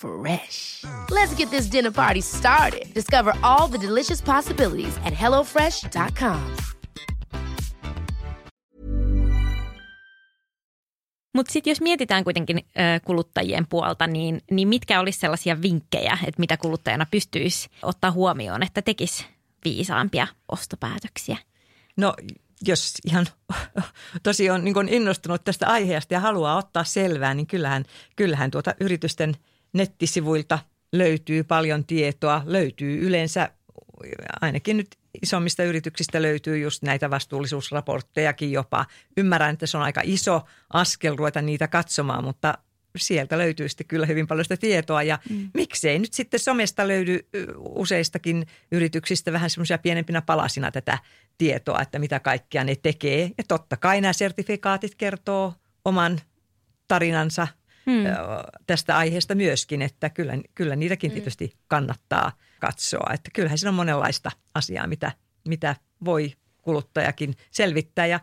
Fresh. Let's get this dinner party started. Discover all the delicious possibilities at hellofresh.com. Mutta sitten jos mietitään kuitenkin kuluttajien puolta, niin, niin mitkä olisi sellaisia vinkkejä, että mitä kuluttajana pystyisi ottaa huomioon, että tekisi viisaampia ostopäätöksiä? No jos ihan <laughs> tosi on niin innostunut tästä aiheesta ja haluaa ottaa selvää, niin kyllähän, kyllähän tuota yritysten – nettisivuilta löytyy paljon tietoa, löytyy yleensä ainakin nyt isommista yrityksistä löytyy just näitä vastuullisuusraporttejakin jopa. Ymmärrän, että se on aika iso askel ruveta niitä katsomaan, mutta sieltä löytyy sitten kyllä hyvin paljon sitä tietoa ja mm. miksei nyt sitten somesta löydy useistakin yrityksistä vähän semmoisia pienempinä palasina tätä tietoa, että mitä kaikkia ne tekee. Ja totta kai nämä sertifikaatit kertoo oman tarinansa hmm. tästä aiheesta myöskin, että kyllä, kyllä niitäkin hmm. tietysti kannattaa katsoa. Että kyllähän siinä on monenlaista asiaa, mitä, mitä voi kuluttajakin selvittää. Ja,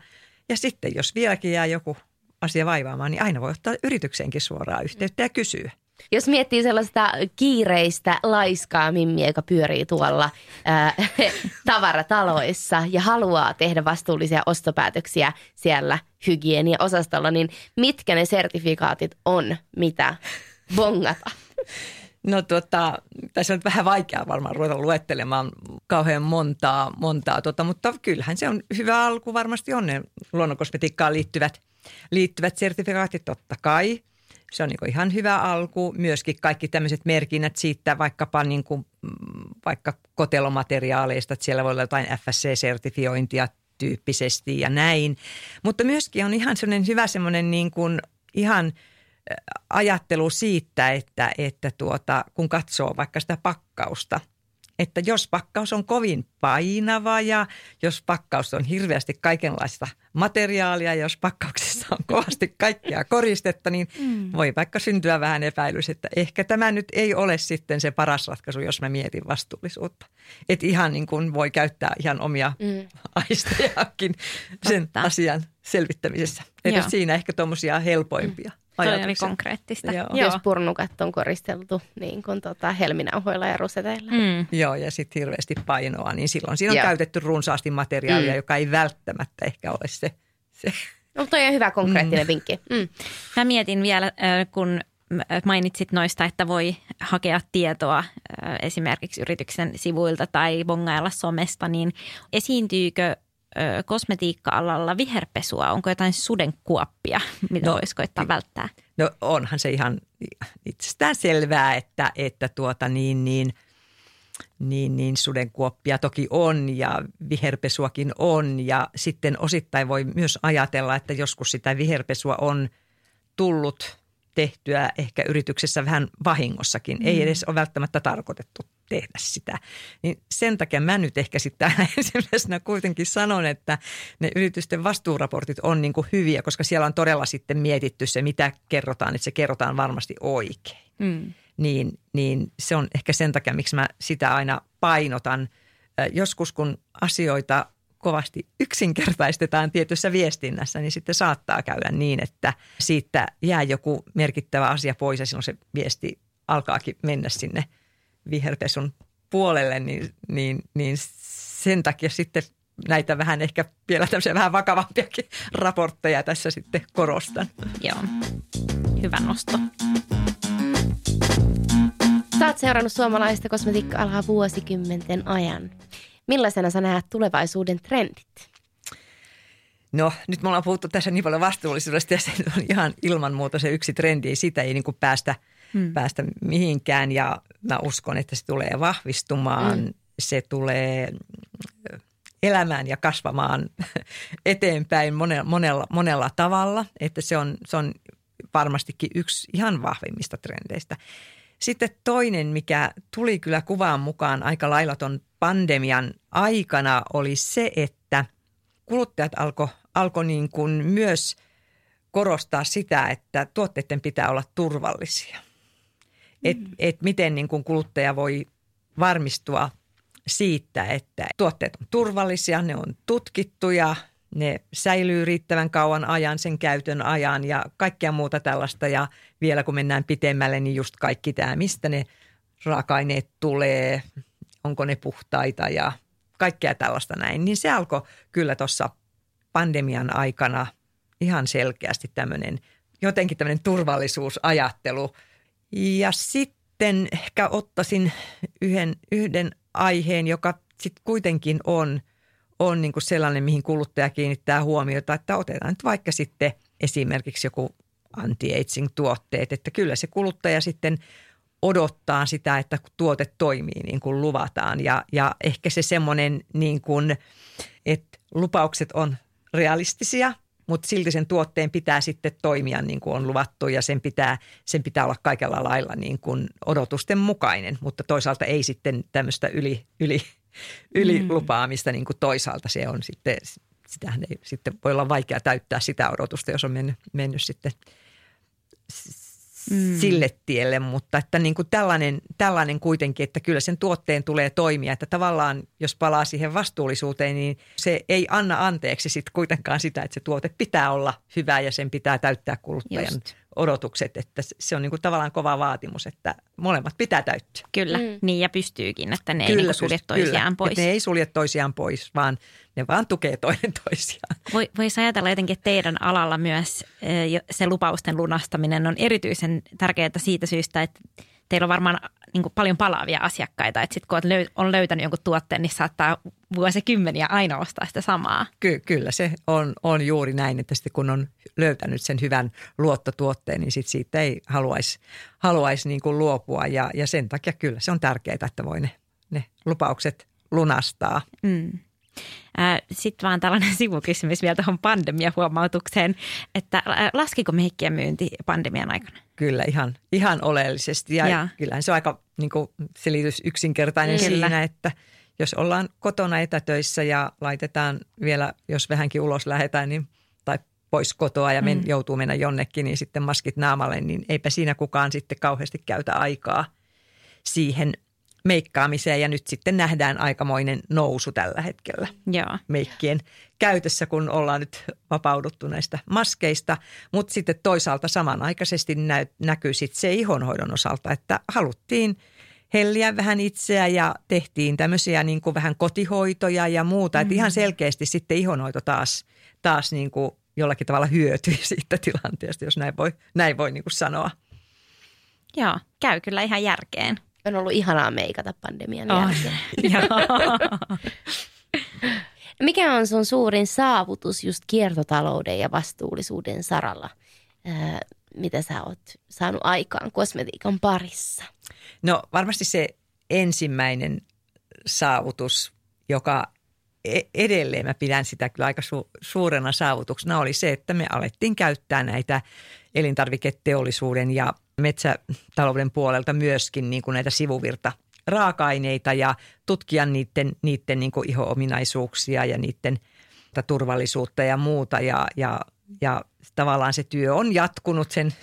ja sitten jos vieläkin jää joku asia vaivaamaan, niin aina voi ottaa yritykseenkin suoraan yhteyttä ja kysyä. Jos miettii sellaista kiireistä laiskaa mimmiä, joka pyörii tuolla ää, <laughs> tavarataloissa ja haluaa tehdä vastuullisia ostopäätöksiä siellä hygienia-osastolla, niin mitkä ne sertifikaatit on, mitä bongata? No tota, tässä on vähän vaikeaa varmaan ruveta luettelemaan kauhean montaa, montaa tota, mutta kyllähän se on hyvä alku varmasti on ne luonnonkosmetiikkaan liittyvät, liittyvät sertifikaatit totta kai – se on niin ihan hyvä alku. Myöskin kaikki tämmöiset merkinnät siitä vaikkapa niin kuin, mm, vaikka kotelomateriaaleista, että siellä voi olla jotain FSC-sertifiointia tyyppisesti ja näin. Mutta myöskin on ihan semmoinen hyvä semmoinen niin kuin ihan ajattelu siitä, että, että tuota, kun katsoo vaikka sitä pakkausta – että jos pakkaus on kovin painava ja jos pakkaus on hirveästi kaikenlaista materiaalia, jos pakkauksessa on kovasti kaikkea koristetta, niin mm. voi vaikka syntyä vähän epäilys, että ehkä tämä nyt ei ole sitten se paras ratkaisu, jos mä mietin vastuullisuutta. Että ihan niin kuin voi käyttää ihan omia mm. aistejakin sen Totta. asian selvittämisessä. Että siinä ehkä tuommoisia helpoimpia. Mm Toi oli konkreettista. Joo. Jos purnukat on koristeltu niin kuin tota helminauhoilla ja ruseteilla. Mm. Joo, ja sitten hirveästi painoa, niin silloin siinä on Joo. käytetty runsaasti materiaalia, mm. joka ei välttämättä ehkä ole se. se. No toi on hyvä konkreettinen mm. vinkki. Mm. Mä mietin vielä, kun mainitsit noista, että voi hakea tietoa esimerkiksi yrityksen sivuilta tai bongailla somesta, niin esiintyykö kosmetiikka-alalla viherpesua? Onko jotain sudenkuoppia, mitä no, voisi koittaa välttää? No onhan se ihan itsestään selvää, että, että tuota niin, niin, niin, niin sudenkuoppia toki on ja viherpesuakin on. Ja sitten osittain voi myös ajatella, että joskus sitä viherpesua on tullut tehtyä ehkä yrityksessä vähän vahingossakin. Mm. Ei edes ole välttämättä tarkoitettu tehdä sitä. Niin sen takia mä nyt ehkä sitten <laughs> ensimmäisenä kuitenkin sanon, että ne yritysten vastuuraportit on niin kuin hyviä, koska siellä on todella sitten mietitty se, mitä kerrotaan, että se kerrotaan varmasti oikein. Mm. Niin, niin se on ehkä sen takia, miksi mä sitä aina painotan. Joskus kun asioita kovasti yksinkertaistetaan tietyssä viestinnässä, niin sitten saattaa käydä niin, että siitä jää joku merkittävä asia pois ja silloin se viesti alkaakin mennä sinne viherpesun puolelle, niin, niin, niin sen takia sitten näitä vähän ehkä vielä tämmöisiä vähän vakavampiakin raportteja tässä sitten korostan. Joo, hyvä nosto. Sä oot seurannut suomalaista kosmetiikka-alaa vuosikymmenten ajan. Millaisena sä näet tulevaisuuden trendit? No nyt me ollaan puhuttu tässä niin paljon vastuullisuudesta ja se on ihan ilman muuta se yksi trendi. Sitä ei niin kuin päästä, hmm. päästä mihinkään ja mä uskon, että se tulee vahvistumaan. Hmm. Se tulee elämään ja kasvamaan <laughs> eteenpäin monella, monella, monella tavalla. Että se on, se on varmastikin yksi ihan vahvimmista trendeistä. Sitten toinen, mikä tuli kyllä kuvaan mukaan aika lailla ton pandemian aikana, oli se, että kuluttajat alkoi alko niin kuin myös korostaa sitä, että tuotteiden pitää olla turvallisia. Et, mm. et miten niin kuin kuluttaja voi varmistua siitä, että tuotteet on turvallisia, ne on tutkittuja, ne säilyy riittävän kauan ajan, sen käytön ajan ja kaikkea muuta tällaista. Ja vielä kun mennään pitemmälle, niin just kaikki tämä, mistä ne raaka-aineet tulee, onko ne puhtaita ja kaikkea tällaista näin. Niin se alkoi kyllä tuossa pandemian aikana ihan selkeästi tämmöinen, jotenkin tämmöinen turvallisuusajattelu. Ja sitten ehkä ottaisin yhden, yhden aiheen, joka sitten kuitenkin on, on niin kuin sellainen, mihin kuluttaja kiinnittää huomiota, että otetaan nyt vaikka sitten esimerkiksi joku anti-aging-tuotteet, että kyllä se kuluttaja sitten odottaa sitä, että tuote toimii niin kuin luvataan. Ja, ja ehkä se semmoinen niin kuin, että lupaukset on realistisia, mutta silti sen tuotteen pitää sitten toimia niin kuin on luvattu ja sen pitää, sen pitää olla kaikella lailla niin kuin odotusten mukainen, mutta toisaalta ei sitten tämmöistä yli, yli, ylilupaamista niin kuin toisaalta se on sitten, sitähän ei sitten voi olla vaikea täyttää sitä odotusta, jos on mennyt, mennyt sitten mm. sille tielle, mutta että niin kuin tällainen, tällainen kuitenkin, että kyllä sen tuotteen tulee toimia, että tavallaan jos palaa siihen vastuullisuuteen, niin se ei anna anteeksi sitten kuitenkaan sitä, että se tuote pitää olla hyvä ja sen pitää täyttää kuluttajan Just odotukset, että se on niin kuin tavallaan kova vaatimus, että molemmat pitää täyttyä. Kyllä, mm. niin ja pystyykin, että ne kyllä, ei niin sulje toisiaan kyllä, pois. Että ne ei sulje toisiaan pois, vaan ne vaan tukee toinen <laughs> toisiaan. Voi, voisi ajatella jotenkin, että teidän alalla myös se lupausten lunastaminen on erityisen tärkeää siitä syystä, että teillä on varmaan niin kuin paljon palaavia asiakkaita, että sitten kun on löytänyt jonkun tuotteen, niin saattaa vuosikymmeniä aina ostaa sitä samaa. Ky- kyllä se on, on juuri näin, että sitten kun on löytänyt sen hyvän luottotuotteen, niin sit siitä ei haluaisi haluais niin kuin luopua ja, ja sen takia kyllä se on tärkeää, että voi ne, ne lupaukset lunastaa. Mm. Sitten vaan tällainen <laughs> sivukysymys vielä tuohon pandemiahuomautukseen, että laskiko meikkien myynti pandemian aikana? Kyllä, ihan, ihan oleellisesti ja, ja. kyllähän se on aika niin kuin, selitys yksinkertainen Kyllä. siinä, että jos ollaan kotona etätöissä ja laitetaan vielä, jos vähänkin ulos lähetään, niin, tai pois kotoa ja men, mm. joutuu mennä jonnekin, niin sitten maskit naamalle, niin eipä siinä kukaan sitten kauheasti käytä aikaa siihen meikkaamiseen ja nyt sitten nähdään aikamoinen nousu tällä hetkellä Joo. meikkien käytössä, kun ollaan nyt vapauduttu näistä maskeista. Mutta sitten toisaalta samanaikaisesti nä- näkyy sitten se ihonhoidon osalta, että haluttiin helliä vähän itseä ja tehtiin tämmöisiä niin kuin vähän kotihoitoja ja muuta. Mm-hmm. Että ihan selkeästi sitten ihonhoito taas, taas niin kuin jollakin tavalla hyötyi <laughs> siitä tilanteesta, jos näin voi, näin voi niin kuin sanoa. Joo, käy kyllä ihan järkeen. On ollut ihanaa meikata pandemian oh, jälkeen. <laughs> <laughs> Mikä on sun suurin saavutus just kiertotalouden ja vastuullisuuden saralla? Äh, mitä sä oot saanut aikaan kosmetiikan parissa? No varmasti se ensimmäinen saavutus, joka e-, edelleen mä pidän sitä kyllä aika su- suurena saavutuksena, oli se, että me alettiin käyttää näitä elintarviketeollisuuden ja metsätalouden puolelta myöskin niin kuin näitä sivuvirta raaka-aineita ja tutkia niiden, niiden niin kuin iho-ominaisuuksia ja niiden turvallisuutta ja muuta. Ja, ja, ja tavallaan se työ on jatkunut sen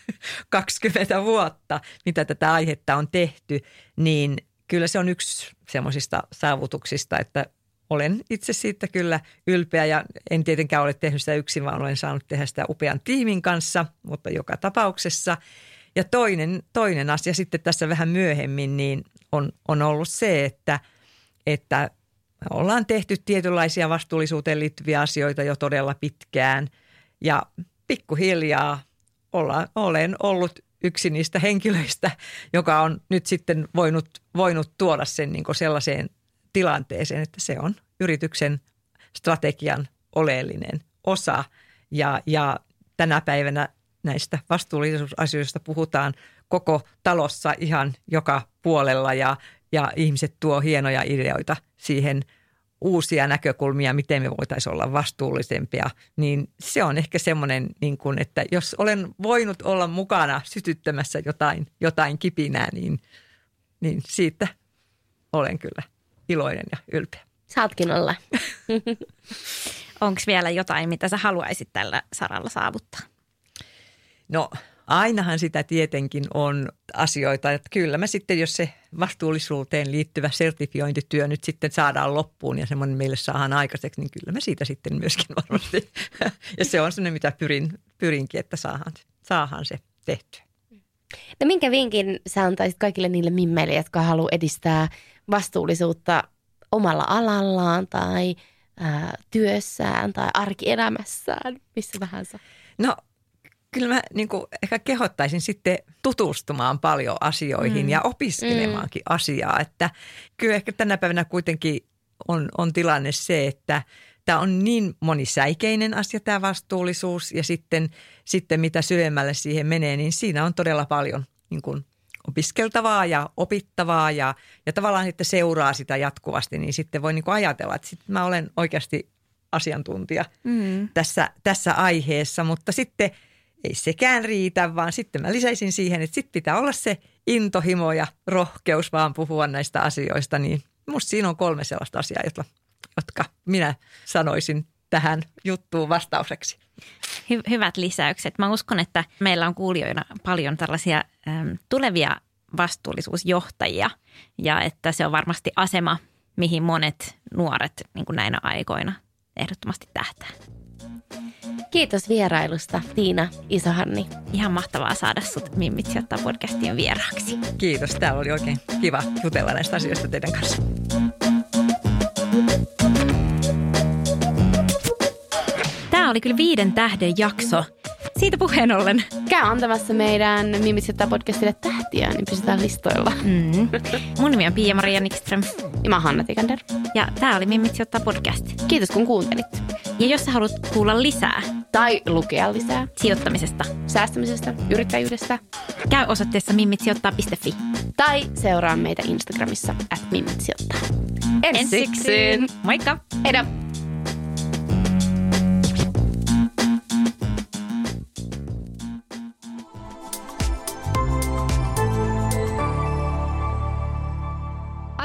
<laughs> 20 vuotta, mitä tätä aihetta on tehty, niin kyllä se on yksi semmoisista saavutuksista, että olen itse siitä kyllä ylpeä ja en tietenkään ole tehnyt sitä yksin, vaan olen saanut tehdä sitä upean tiimin kanssa, mutta joka tapauksessa – ja toinen, toinen asia sitten tässä vähän myöhemmin niin on, on ollut se, että, että ollaan tehty tietynlaisia vastuullisuuteen liittyviä asioita jo todella pitkään. Ja pikkuhiljaa olla, olen ollut yksi niistä henkilöistä, joka on nyt sitten voinut, voinut tuoda sen niin sellaiseen tilanteeseen, että se on yrityksen strategian oleellinen osa. Ja, ja tänä päivänä näistä vastuullisuusasioista puhutaan koko talossa ihan joka puolella ja, ja ihmiset tuo hienoja ideoita siihen uusia näkökulmia, miten me voitaisiin olla vastuullisempia, niin se on ehkä semmoinen, niin kuin, että jos olen voinut olla mukana sytyttämässä jotain, jotain kipinää, niin, niin siitä olen kyllä iloinen ja ylpeä. Saatkin olla. <laughs> Onko vielä jotain, mitä sä haluaisit tällä saralla saavuttaa? No ainahan sitä tietenkin on asioita, että kyllä mä sitten, jos se vastuullisuuteen liittyvä sertifiointityö nyt sitten saadaan loppuun ja semmoinen meille saadaan aikaiseksi, niin kyllä mä siitä sitten myöskin <laughs> varmasti. Ja se on semmoinen, mitä pyrin, pyrinkin, että saadaan, saadaan se tehtyä. No minkä vinkin sä antaisit kaikille niille mimmeille, jotka haluaa edistää vastuullisuutta omalla alallaan tai ää, työssään tai arkielämässään, missä tahansa? No kyllä mä niin kuin ehkä kehottaisin sitten tutustumaan paljon asioihin mm. ja opiskelemaankin mm. asiaa. Että kyllä ehkä tänä päivänä kuitenkin on, on tilanne se, että tämä on niin monisäikeinen asia tämä vastuullisuus ja sitten, sitten mitä syvemmälle siihen menee, niin siinä on todella paljon niin kuin opiskeltavaa ja opittavaa ja, ja tavallaan sitten seuraa sitä jatkuvasti, niin sitten voi niin kuin ajatella, että sitten mä olen oikeasti asiantuntija mm. tässä, tässä aiheessa, mutta sitten – ei sekään riitä, vaan sitten mä lisäisin siihen, että sitten pitää olla se intohimo ja rohkeus vaan puhua näistä asioista, niin musta siinä on kolme sellaista asiaa, jotka, jotka minä sanoisin tähän juttuun vastaukseksi. Hy- hyvät lisäykset. Mä uskon, että meillä on kuulijoina paljon tällaisia äm, tulevia vastuullisuusjohtajia ja että se on varmasti asema, mihin monet nuoret niin kuin näinä aikoina ehdottomasti tähtää. Kiitos vierailusta, Tiina Isohanni. Ihan mahtavaa saada sut Mimmit sijoittaa podcastiin vieraaksi. Kiitos, täällä oli oikein kiva jutella näistä asioista teidän kanssa. Oli kyllä viiden tähden jakso. Siitä puheen ollen. Käy antamassa meidän Mimit sijoittaa podcastille tähtiä, niin pysytään listoilla. Mm. Mun nimi on Pia-Maria Nikström. Ja mä Hanna Tikander. Ja tämä oli Mimmit sijoittaa podcast. Kiitos kun kuuntelit. Ja jos sä haluat kuulla lisää tai lukea lisää sijoittamisesta, säästämisestä, yrittäjyydestä, käy osoitteessa mimmitsijoittaa.fi. Tai seuraa meitä Instagramissa at mimmitsijoittaa. Ensi syksyyn! Moikka! Heidä!